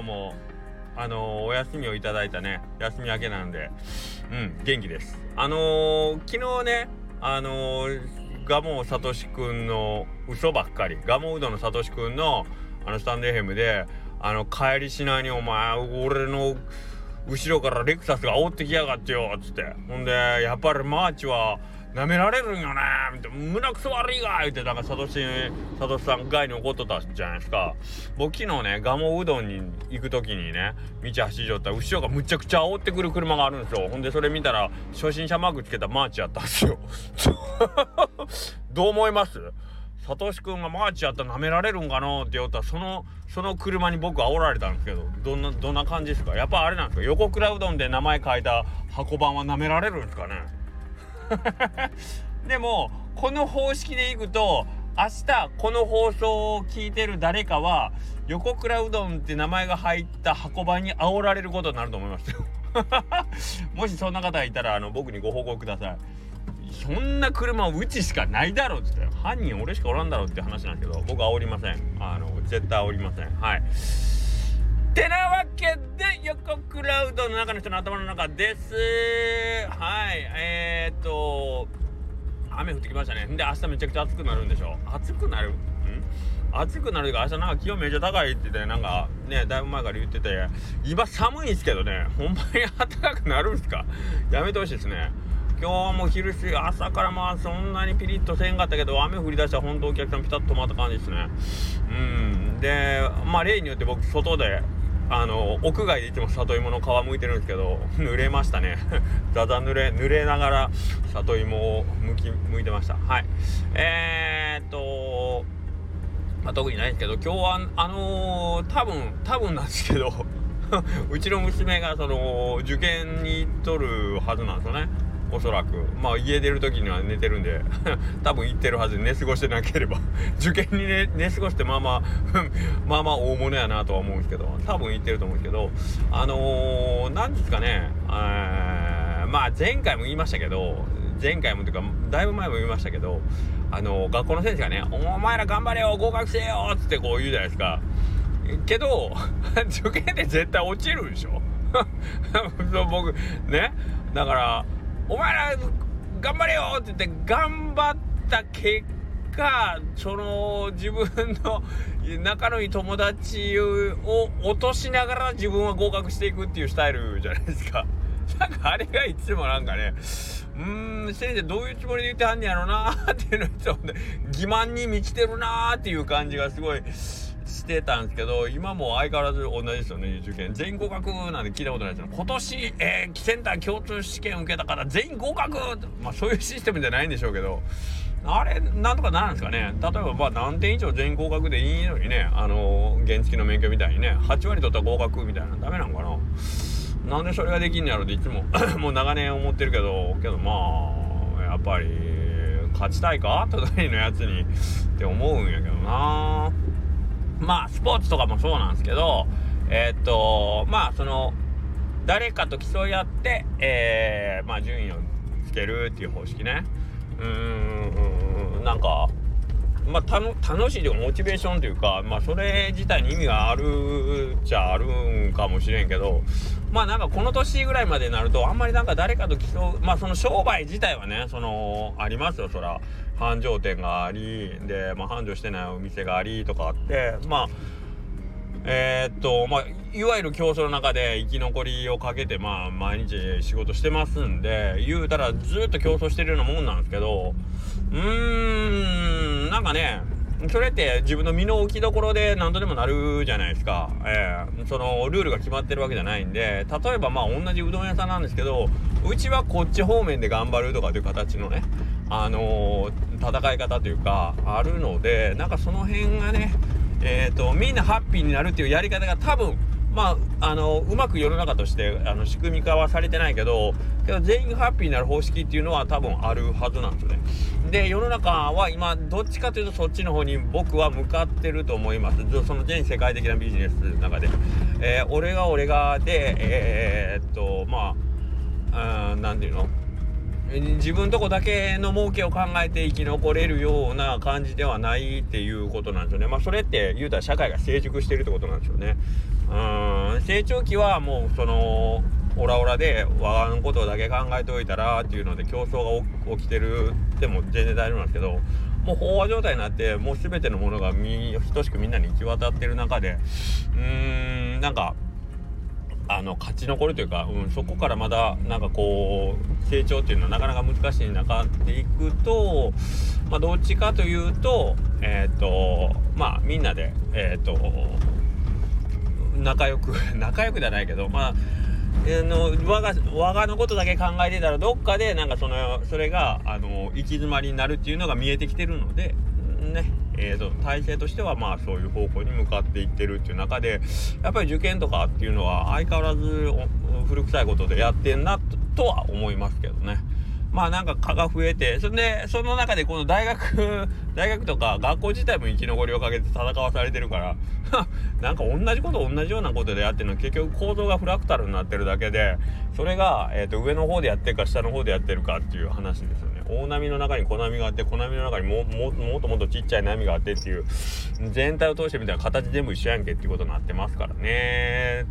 今日もあのー、お休みをいただいたね。休み明けなんで。うん元気です。あのー、昨日ねあのー、ガモサトシくんの嘘ばっかり。ガモうどんのサトシくんのあのスタンド FM であの帰りしないにお前俺の後ろからレクサスが煽ってきやがってよっつって。ほんでやっぱりマーチは舐められるんよねみたいな。胸くそ悪いが言ってなんかサトシサトシさん外に怒っとったじゃないですか。僕昨日ねがもううどんに行く時にね道走りよったら後ろがむちゃくちゃ煽ってくる車があるんですよ。ほんでそれ見たら初心者マークつけたマーチやったんですよ。どう思います？サトシ君がマーチやったら舐められるんかなって言ったらそのその車に僕煽られたんですけどどんなどんな感じですか？やっぱあれなんですか？横倉うどんで名前書いた箱バンは舐められるんですかね？でもこの方式でいくと明日この放送を聞いてる誰かは横倉うどんって名前が入った箱番に煽られることになると思いますよ。もしそんな方がいたらあの僕にご報告ください。そんな車うちしかないだろっつって犯人俺しかおらんだろって話なんですけど僕は煽りません。あの絶対煽りません。はい。てなわけで横クラウドの中の人の頭の中です。はいえー、っと雨降ってきましたね。で明日めちゃくちゃ暑くなるんでしょ暑くなる？ん？暑くなるが明日なんか気温めっちゃ高いって言ってなんかねだいぶ前から言ってて今寒いんすけどねほんまに暖かくなるんすか？やめてほしいですね。今日も昼過ぎ朝からまあそんなにピリッとせんかったけど雨降り出したら本当お客さんピタッと止まった感じですね。うん。でまあ例によって僕外であの屋外でいつも里芋の皮剥いてるんですけど 濡れましたね。だだ濡れ濡れながら里芋を剥き剥いてました。はい。えー、っとまあ、特にないんですけど今日はあのー、多分多分なんですけど うちの娘がその受験にとるはずなんですよね。おそらく。まあ家出る時には寝てるんで。多分行ってるはず寝過ごしてなければ。受験に、ね、寝過ごしてまあまあ まあまあ大物やなとは思うんですけど。多分行ってると思うんですけど。あの何、ー、ですかね。まあ前回も言いましたけど。前回もというかだいぶ前も言いましたけど。あのー、学校の先生がね「お前ら頑張れよ合格せよ」っつってこう言うじゃないですか。けど受験で絶対落ちるでしょ。僕ね。だからお前ら頑張れよって言って頑張った結果その自分の仲のいい友達を落としながら自分は合格していくっていうスタイルじゃないですか。なんかあれがいつもなんかねうーん先生どういうつもりで言ってはんねやろなーっていうのいつもね欺瞞に満ちてるなーっていう感じがすごいしてたんですけど今も相変わらず同じですよね受験。全合格なんて聞いたことないですよ。今年、えー、センター共通試験受けたから全員合格まあそういうシステムじゃないんでしょうけどあれなんとかなるんですかね。例えばまあ何点以上全員合格でいいのにねあのー、原付の免許みたいにね8割取ったら合格みたいなダメなんかな。なんでそれができんのやろっていつも もう長年思ってるけどけどまあやっぱり勝ちたいか？隣のやつにって思うんやけどな。まあスポーツとかもそうなんですけどえー、っとまあその誰かと競い合って、えー、まあ順位をつけるっていう方式ね。うーんなんかまあ、楽しいというかモチベーションというか、まあ、それ自体に意味があるっちゃあるんかもしれんけどまあなんかこの年ぐらいまでになるとあんまりなんか誰かと競うまあその商売自体はねそのありますよそら。繁盛店がありで、まあ、繁盛してないお店がありとかあってまあえー、っとまあいわゆる競争の中で生き残りをかけてまあ毎日仕事してますんで言うたらずっと競争してるようなもんなんですけどうーんなんかねそれって自分の身の置きどころで何度でもなるじゃないですか。えー、そのルールが決まってるわけじゃないんで、例えばまあ同じうどん屋さんなんですけど、うちはこっち方面で頑張るとかという形のね、あのー、戦い方というか、あるので、なんかその辺がね、えっ、ー、と、みんなハッピーになるっていうやり方が多分、まあ、あのうまく世の中としてあの仕組み化はされてないけどけど全員がハッピーになる方式っていうのは多分あるはずなんですよね。で世の中は今どっちかというとそっちの方に僕は向かってると思いますその全世界的なビジネスの中で。えー、俺が俺がでえー、っとまあ何て言うの？自分とこだけの儲けを考えて生き残れるような感じではないっていうことなんですよね。まあそれって言うたら社会が成熟してるってことなんですよね。うん。成長期はもうそのオラオラで我がのことだけ考えておいたらっていうので競争が起きてるでも全然大丈夫なんですけどもう飽和状態になってもう全てのものが等しくみんなに行き渡ってる中でうーんなんかあの勝ち残るというか、うん、そこからまだなんかこう成長っていうのはなかなか難しい中でいくと、まあ、どっちかというとえっ、ー、とまあみんなでえっ、ー、と仲良く 仲良くじゃないけどまああの我が我がのことだけ考えてたらどっかでなんかそのそれがあの行き詰まりになるっていうのが見えてきてるのでねえーと、体制としてはまあそういう方向に向かっていってるっていう中でやっぱり受験とかっていうのは相変わらず古臭いことでやってんなとは思いますけどね。まあなんか蚊が増えて、それで、その中でこの大学、大学とか学校自体も生き残りをかけて戦わされてるから、なんか同じこと同じようなことでやってるの結局構造がフラクタルになってるだけで、それが、えー、と上の方でやってるか下の方でやってるかっていう話ですよね。大波の中に小波があって、小波の中にもももっともっとちっちゃい波があってっていう、全体を通してみたら形全部一緒やんけっていうことになってますからね。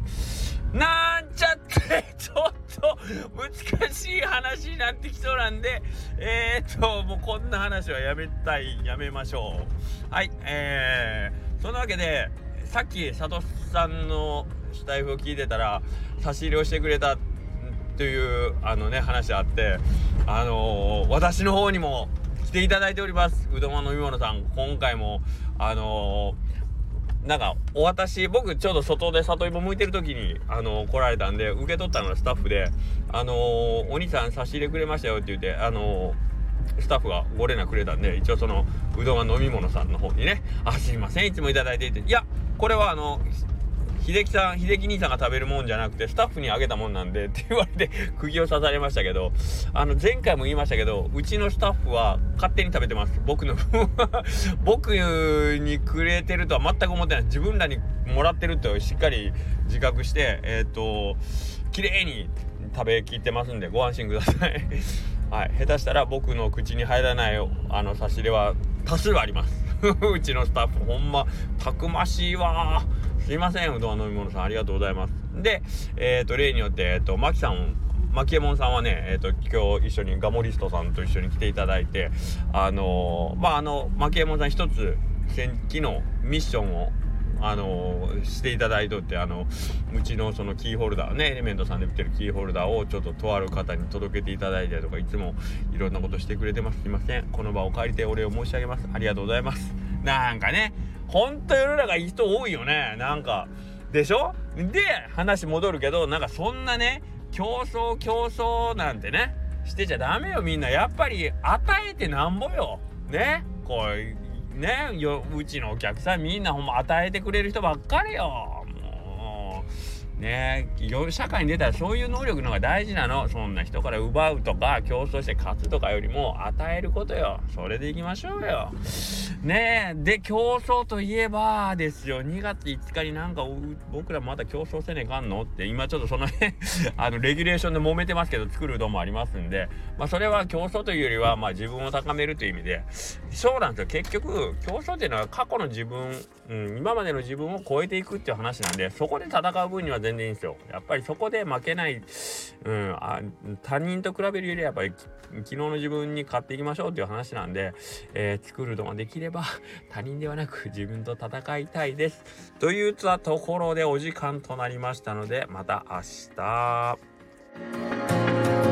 なんちゃってちょっと難しい話になってきそうなんでえー、っともうこんな話はやめたいやめましょう。はいえー、そんなわけでさっき佐藤さんのスタイフを聞いてたら差し入れをしてくれたというあのね話あってあのー、私の方にも来ていただいております。うどんの飲み物さん今回もあのーなんかお渡し僕ちょうど外で里芋剥いてる時にあの来られたんで受け取ったのがスタッフで「あの、お兄さん差し入れくれましたよ」って言ってあの、スタッフがご連絡くれたんで一応そのうどんは飲み物さんの方にね「あすいませんいつも頂いていて」いやこれはあの秀樹さん秀樹兄さんが食べるもんじゃなくてスタッフにあげたもんなんでって言われて釘を刺されましたけどあの前回も言いましたけどうちのスタッフは勝手に食べてます。僕の僕にくれてるとは全く思ってない。自分らにもらってるとしっかり自覚してえっ、ー、と綺麗に食べきってますんでご安心ください。はい。下手したら僕の口に入らないあの差し入れは多数あります。うちのスタッフほんまたくましいわすいませんうどん飲み物さんありがとうございます。でえっ、ー、と例によってえっ、ー、とマキさんマキエモンさんはね、えーと、今日一緒にガモリストさんと一緒に来ていただいてあの、まああのマキエモンさん一つ昨日ミッションをあの、していただいとってあのうちのそのキーホルダーねエレメントさんで売ってるキーホルダーをちょっととある方に届けていただいたりとかいつもいろんなことしてくれてます。すいません。この場を借りてお礼を申し上げます。ありがとうございます。なんかねほんと世の中いい人多いよね。なんか。でしょ？で話戻るけどなんかそんなね競争競争なんてねしてちゃダメよ。みんな。やっぱり与えてなんぼよ。ね？こうね？ようちのお客さんみんなほんま与えてくれる人ばっかりよ。もうね？社会に出たらそういう能力の方が大事なの。そんな人から奪うとか競争して勝つとかよりも与えることよ。それでいきましょうよ。ねえ。で競争といえばですよ。2月5日になんか僕らまだ競争せねえかんの？って今ちょっとそのね あのレギュレーションで揉めてますけど作るうどんもありますんで。まあそれは競争というよりはまあ自分を高めるという意味で。そうなんですよ。結局競争っていうのは過去の自分、うん、今までの自分を超えていくっていう話なんでそこで戦う分には全然いいんですよ。やっぱりそこで負けない、うん、あ他人と比べるよりやっぱり昨日の自分に勝っていきましょうっていう話なんで、えー、作るのができればれば 他人ではなく 自分と戦いたいです。というところでお時間となりましたので、また明日。